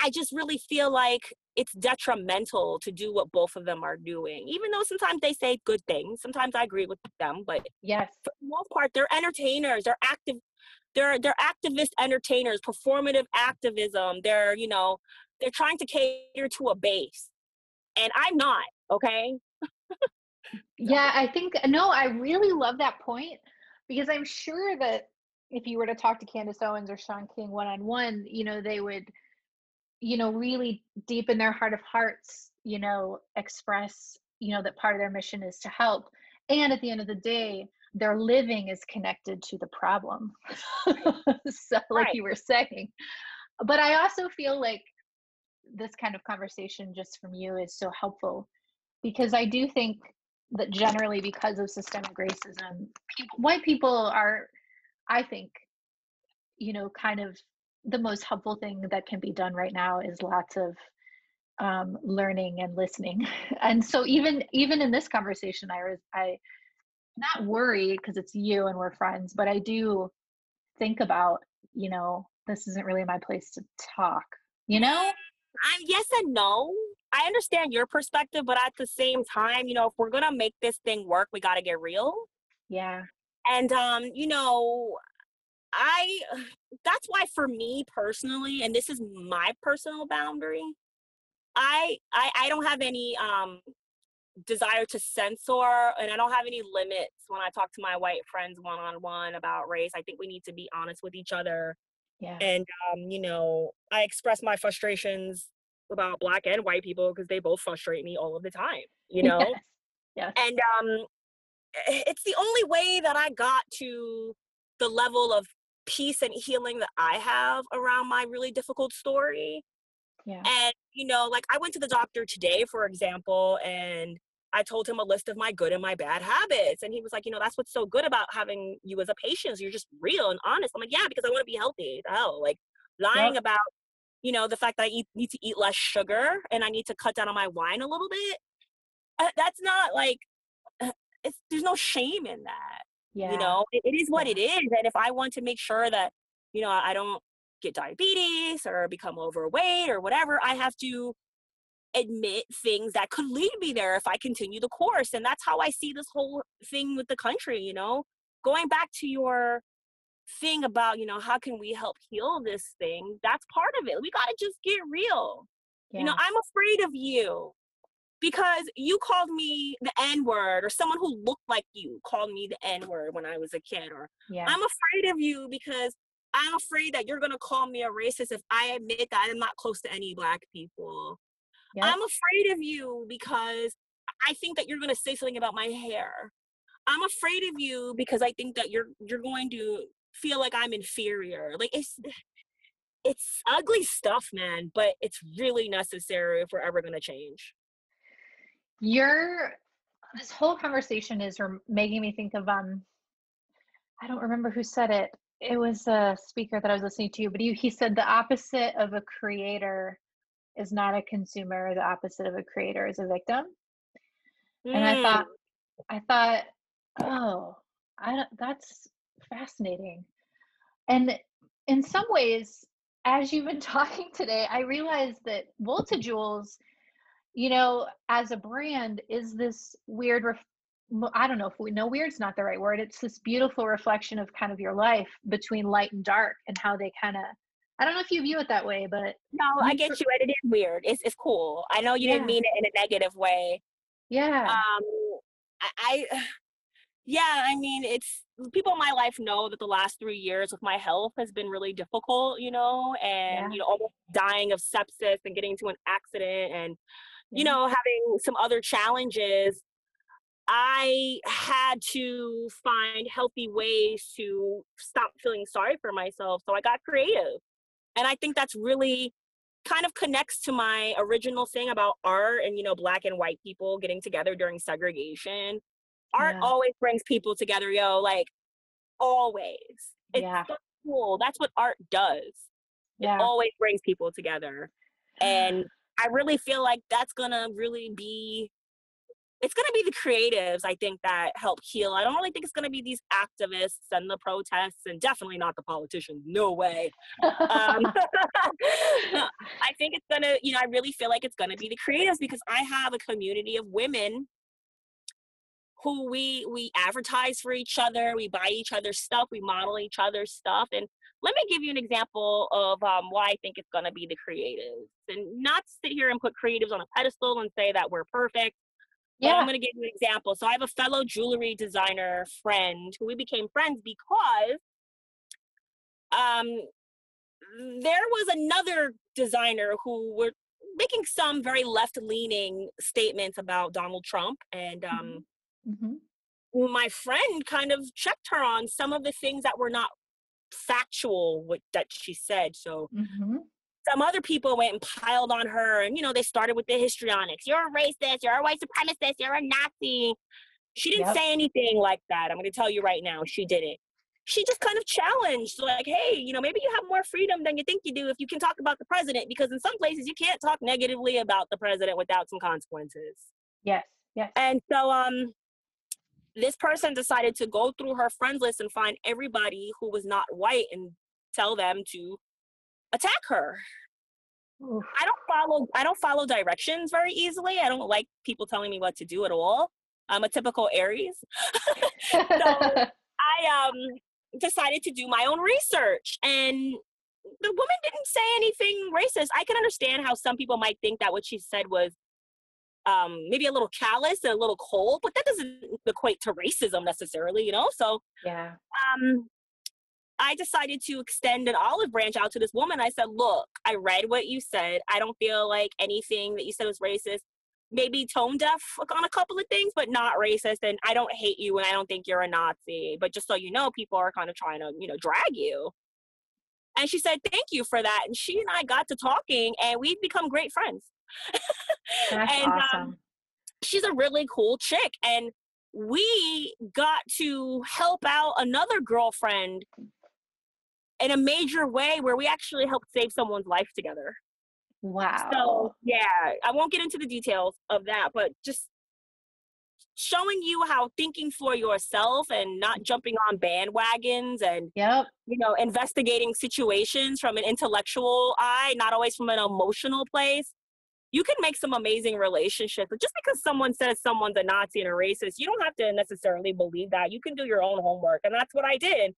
I just really feel like it's detrimental to do what both of them are doing. Even though sometimes they say good things, sometimes I agree with them, but yes, for the most part, they're entertainers. They're active. They're they're activist entertainers, performative activism. They're you know they're trying to cater to a base, and I'm not. Okay. yeah, I think no, I really love that point because I'm sure that if you were to talk to Candace Owens or Shaun King one on one, you know, they would you know really deep in their heart of hearts you know express you know that part of their mission is to help and at the end of the day their living is connected to the problem so like right. you were saying but i also feel like this kind of conversation just from you is so helpful because i do think that generally because of systemic racism people, white people are i think you know kind of the most helpful thing that can be done right now is lots of um, learning and listening. And so even even in this conversation, I was I not worry because it's you and we're friends, but I do think about you know this isn't really my place to talk. You know, I yes and no. I understand your perspective, but at the same time, you know, if we're gonna make this thing work, we got to get real. Yeah. And um, you know, I that's why for me personally, and this is my personal boundary, I I, I don't have any um desire to censor and I don't have any limits when I talk to my white friends one on one about race. I think we need to be honest with each other. Yeah. And um, you know, I express my frustrations about black and white people because they both frustrate me all of the time, you know? Yes. yes. And um it's the only way that I got to the level of peace and healing that I have around my really difficult story. Yeah. And, you know, like I went to the doctor today, for example, and I told him a list of my good and my bad habits. And he was like, you know, that's what's so good about having you as a patient. Is You're just real and honest. I'm like, yeah, because I want to be healthy. The hell, like lying yep. about, you know, the fact that I eat, need to eat less sugar and I need to cut down on my wine a little bit. Uh, that's not like, uh, it's, there's no shame in that. Yeah. You know, it, it is what it is. And if I want to make sure that, you know, I don't get diabetes or become overweight or whatever, I have to admit things that could lead me there if I continue the course. And that's how I see this whole thing with the country, you know? Going back to your thing about, you know, how can we help heal this thing? That's part of it. We got to just get real. Yeah. You know, I'm afraid of you because you called me the N word, or someone who looked like you called me the N word when I was a kid, or yeah. I'm afraid of you because I'm afraid that you're gonna call me a racist if I admit that I'm not close to any black people. Yep. I'm afraid of you because I think that you're gonna say something about my hair. I'm afraid of you because I think that you're you're going to feel like I'm inferior. Like it's it's ugly stuff, man, but it's really necessary if we're ever gonna change. Your this whole conversation is making me think of um I don't remember who said it. It was a speaker that I was listening to, but he, he said the opposite of a creator is not a consumer. The opposite of a creator is a victim. Mm. And I thought, mm. I thought, oh, I don't, that's fascinating. And in some ways, as you've been talking today, I realized that Volta Jewels you know, as a brand, is this weird, ref- I don't know if we know weird's not the right word. It's this beautiful reflection of kind of your life between light and dark and how they kind of, I don't know if you view it that way, but. No, I get you. And it is weird. It's, it's cool. I know you yeah. didn't mean it in a negative way. Yeah. Um, I, I yeah, I mean, it's people in my life know that the last three years with my health has been really difficult, you know, and, yeah. you know, almost dying of sepsis and getting into an accident and, you know, having some other challenges, I had to find healthy ways to stop feeling sorry for myself. So I got creative. And I think that's really kind of connects to my original thing about art and, you know, black and white people getting together during segregation. Art yeah. always brings people together, yo, like always. It's yeah. so cool. That's what art does. Yeah. It always brings people together. Ah. And I really feel like that's gonna really be it's going to be the creatives i think that help heal. I don't really think it's going to be these activists and the protests and definitely not the politicians no way. Um, i think it's going to you know i really feel like it's going to be the creatives because i have a community of women who we we advertise for each other we buy each other's stuff we model each other's stuff and let me give you an example of um, why I think it's going to be the creatives, and not sit here and put creatives on a pedestal and say that we're perfect. Yeah, I'm going to give you an example. So I have a fellow jewelry designer friend who we became friends because um, there was another designer who were making some very left-leaning statements about Donald Trump, and um, mm-hmm. mm-hmm. my friend kind of checked her on some of the things that were not factual what that she said. So mm-hmm. some other people went and piled on her, and you know they started with the histrionics. You're a racist. You're a white supremacist. You're a Nazi. She didn't yep. say anything like that. I'm going to tell you right now, she didn't. She just kind of challenged, like, hey, you know, maybe you have more freedom than you think you do if you can talk about the president, because in some places you can't talk negatively about the president without some consequences. Yes, yes. And so, um, this person decided to go through her friends list and find everybody who was not white and tell them to attack her. Oof. I don't follow I don't follow directions very easily. I don't like people telling me what to do at all. I'm a typical Aries. so I um decided to do my own research and the woman didn't say anything racist. I can understand how some people might think that what she said was um, maybe a little callous and a little cold, but that doesn't equate to racism necessarily, you know? So, yeah. Um, I decided to extend an olive branch out to this woman. I said, Look, I read what you said. I don't feel like anything that you said was racist. Maybe tone deaf on a couple of things, but not racist. And I don't hate you and I don't think you're a Nazi. But just so you know, people are kind of trying to, you know, drag you. And she said, Thank you for that. And she and I got to talking and we've become great friends. That's and, um, awesome. Um, she's a really cool chick. And we got to help out another girlfriend in a major way where we actually helped save someone's life together. Wow. So, yeah, I won't get into the details of that, but just showing you how thinking for yourself and not jumping on bandwagons and yep. you know investigating situations from an intellectual eye not always from an emotional place you can make some amazing relationships But just because someone says someone's a nazi and a racist you don't have to necessarily believe that. You can do your own homework and that's what i did.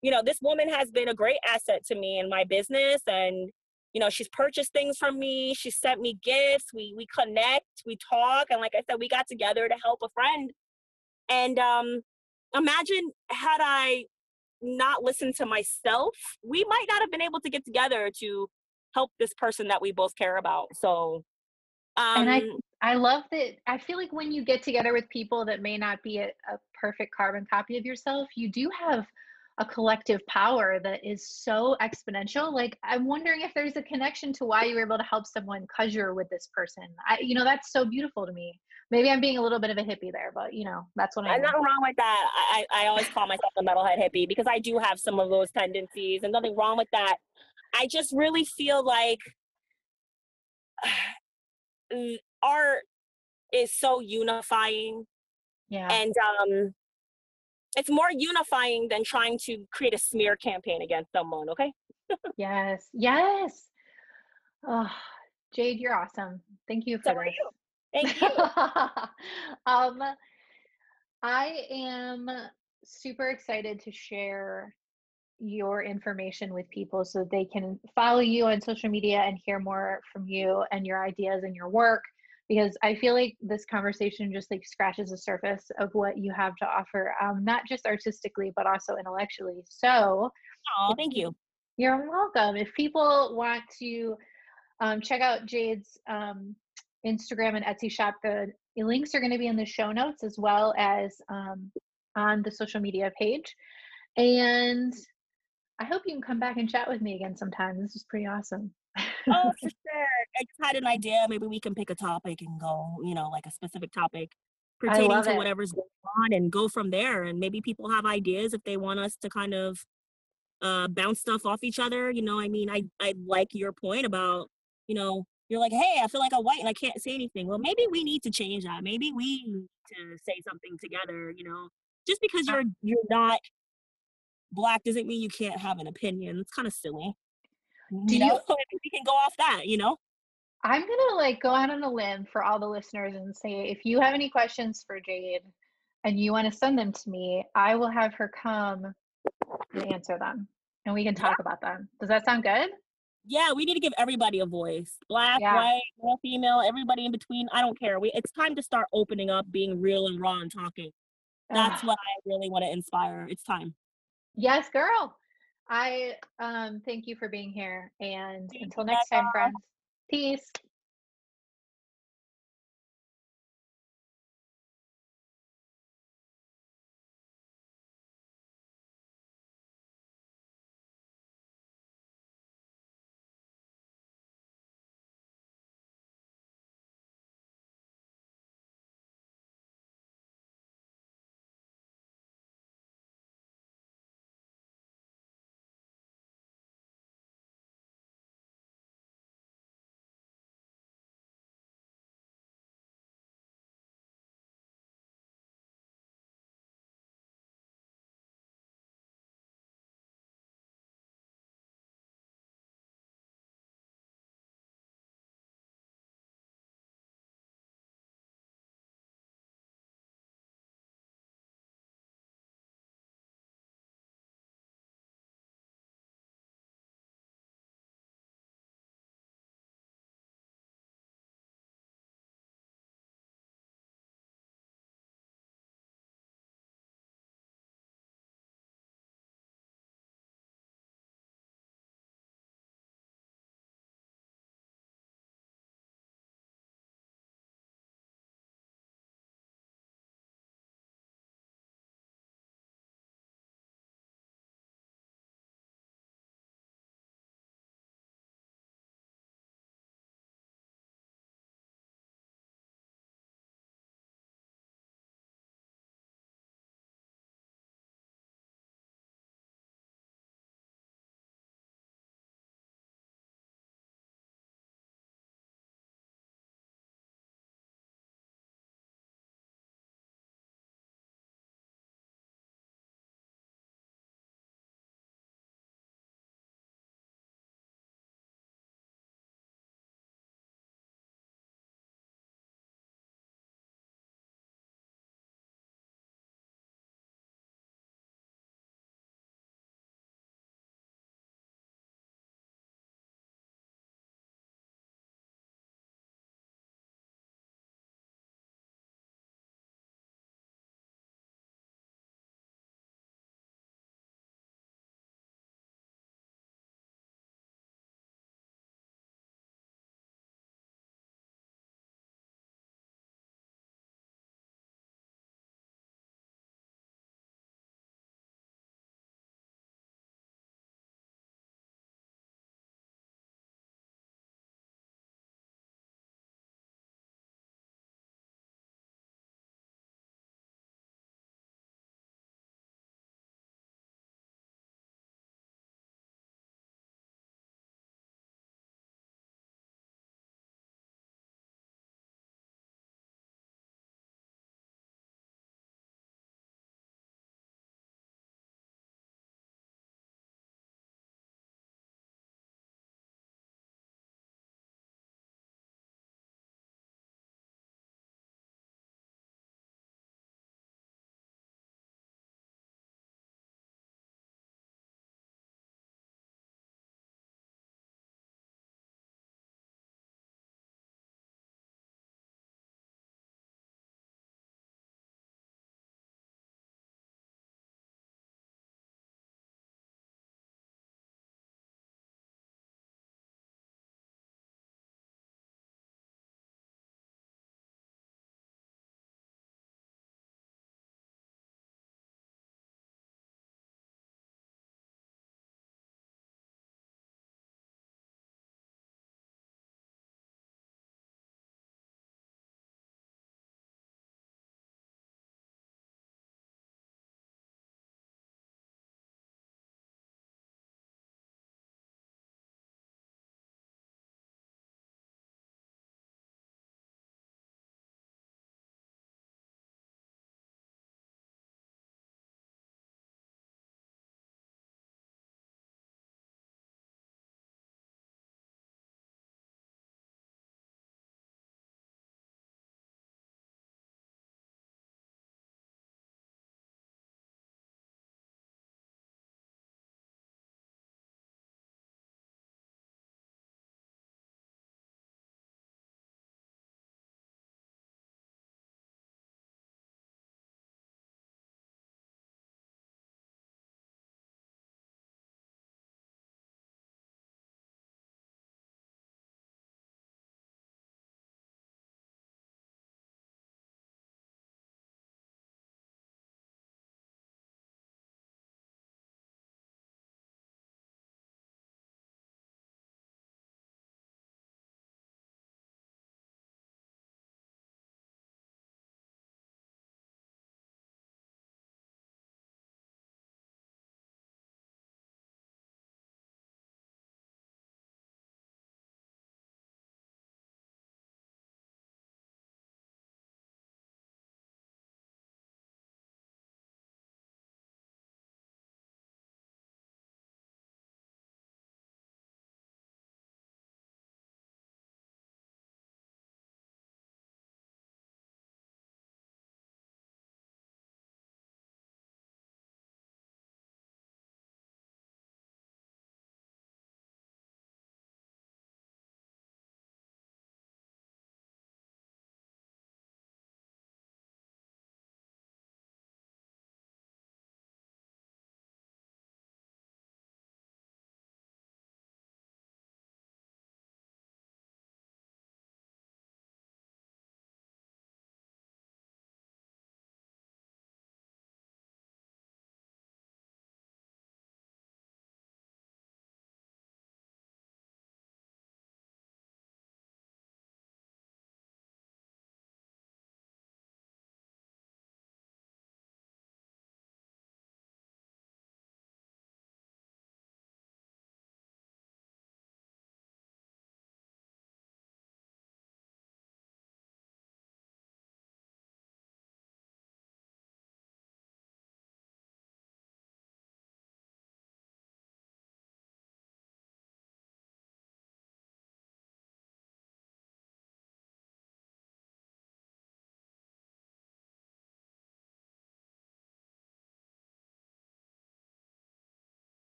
You know this woman has been a great asset to me in my business and you know she's purchased things from me she sent me gifts we we connect we talk and like i said we got together to help a friend. And um imagine had i not listened to myself we might not have been able to get together to help this person that we both care about. So um and i um i love that i feel like when you get together with people that may not be a, a perfect carbon copy of yourself you do have a collective power that is so exponential like i'm wondering if there's a connection to why you were able to help someone because you're with this person. I, you know that's so beautiful to me. Maybe i'm being a little bit of a hippie there but you know that's what i'm nothing wrong with that. I, I always call myself a metalhead hippie because i do have some of those tendencies and nothing wrong with that. I just really feel like art is so unifying yeah. and um it's more unifying than trying to create a smear campaign against someone okay? Yes yes. Oh jade you're awesome. Thank you for so this. you. thank you. Um i am super excited to share your information with people so they can follow you on social media and hear more from you and your ideas and your work because I feel like this conversation just like scratches the surface of what you have to offer, um, not just artistically, but also intellectually. So, oh, thank you. You're welcome. If people want to um, check out Jade's um, Instagram and Etsy shop, the links are going to be in the show notes as well as um, on the social media page. And I hope you can come back and chat with me again sometime. This is pretty awesome oh, for sure. I just had an idea. Maybe we can pick a topic and go, you know, like a specific topic pertaining to it. whatever's going on and go from there. And maybe people have ideas if they want us to kind of uh, bounce stuff off each other. You know, I mean, I, I like your point about, you know, you're like, hey, I feel like I'm white and I can't say anything. Well, maybe we need to change that. Maybe we need to say something together, you know. Just because you're you're not black doesn't mean you can't have an opinion. It's kind of silly. Do you, know, we can go off that, you know? I'm gonna like go out on a limb for all the listeners and say if you have any questions for Jade and you want to send them to me, I will have her come and answer them and we can talk yeah. about them. Does that sound good? Yeah, we need to give everybody a voice. Black, yeah. white, male, female, everybody in between. I don't care. We it's time to start opening up, being real and raw and talking. That's what I really want to inspire. It's time. Yes, girl. I um, thank you for being here. And until next time, friends, peace.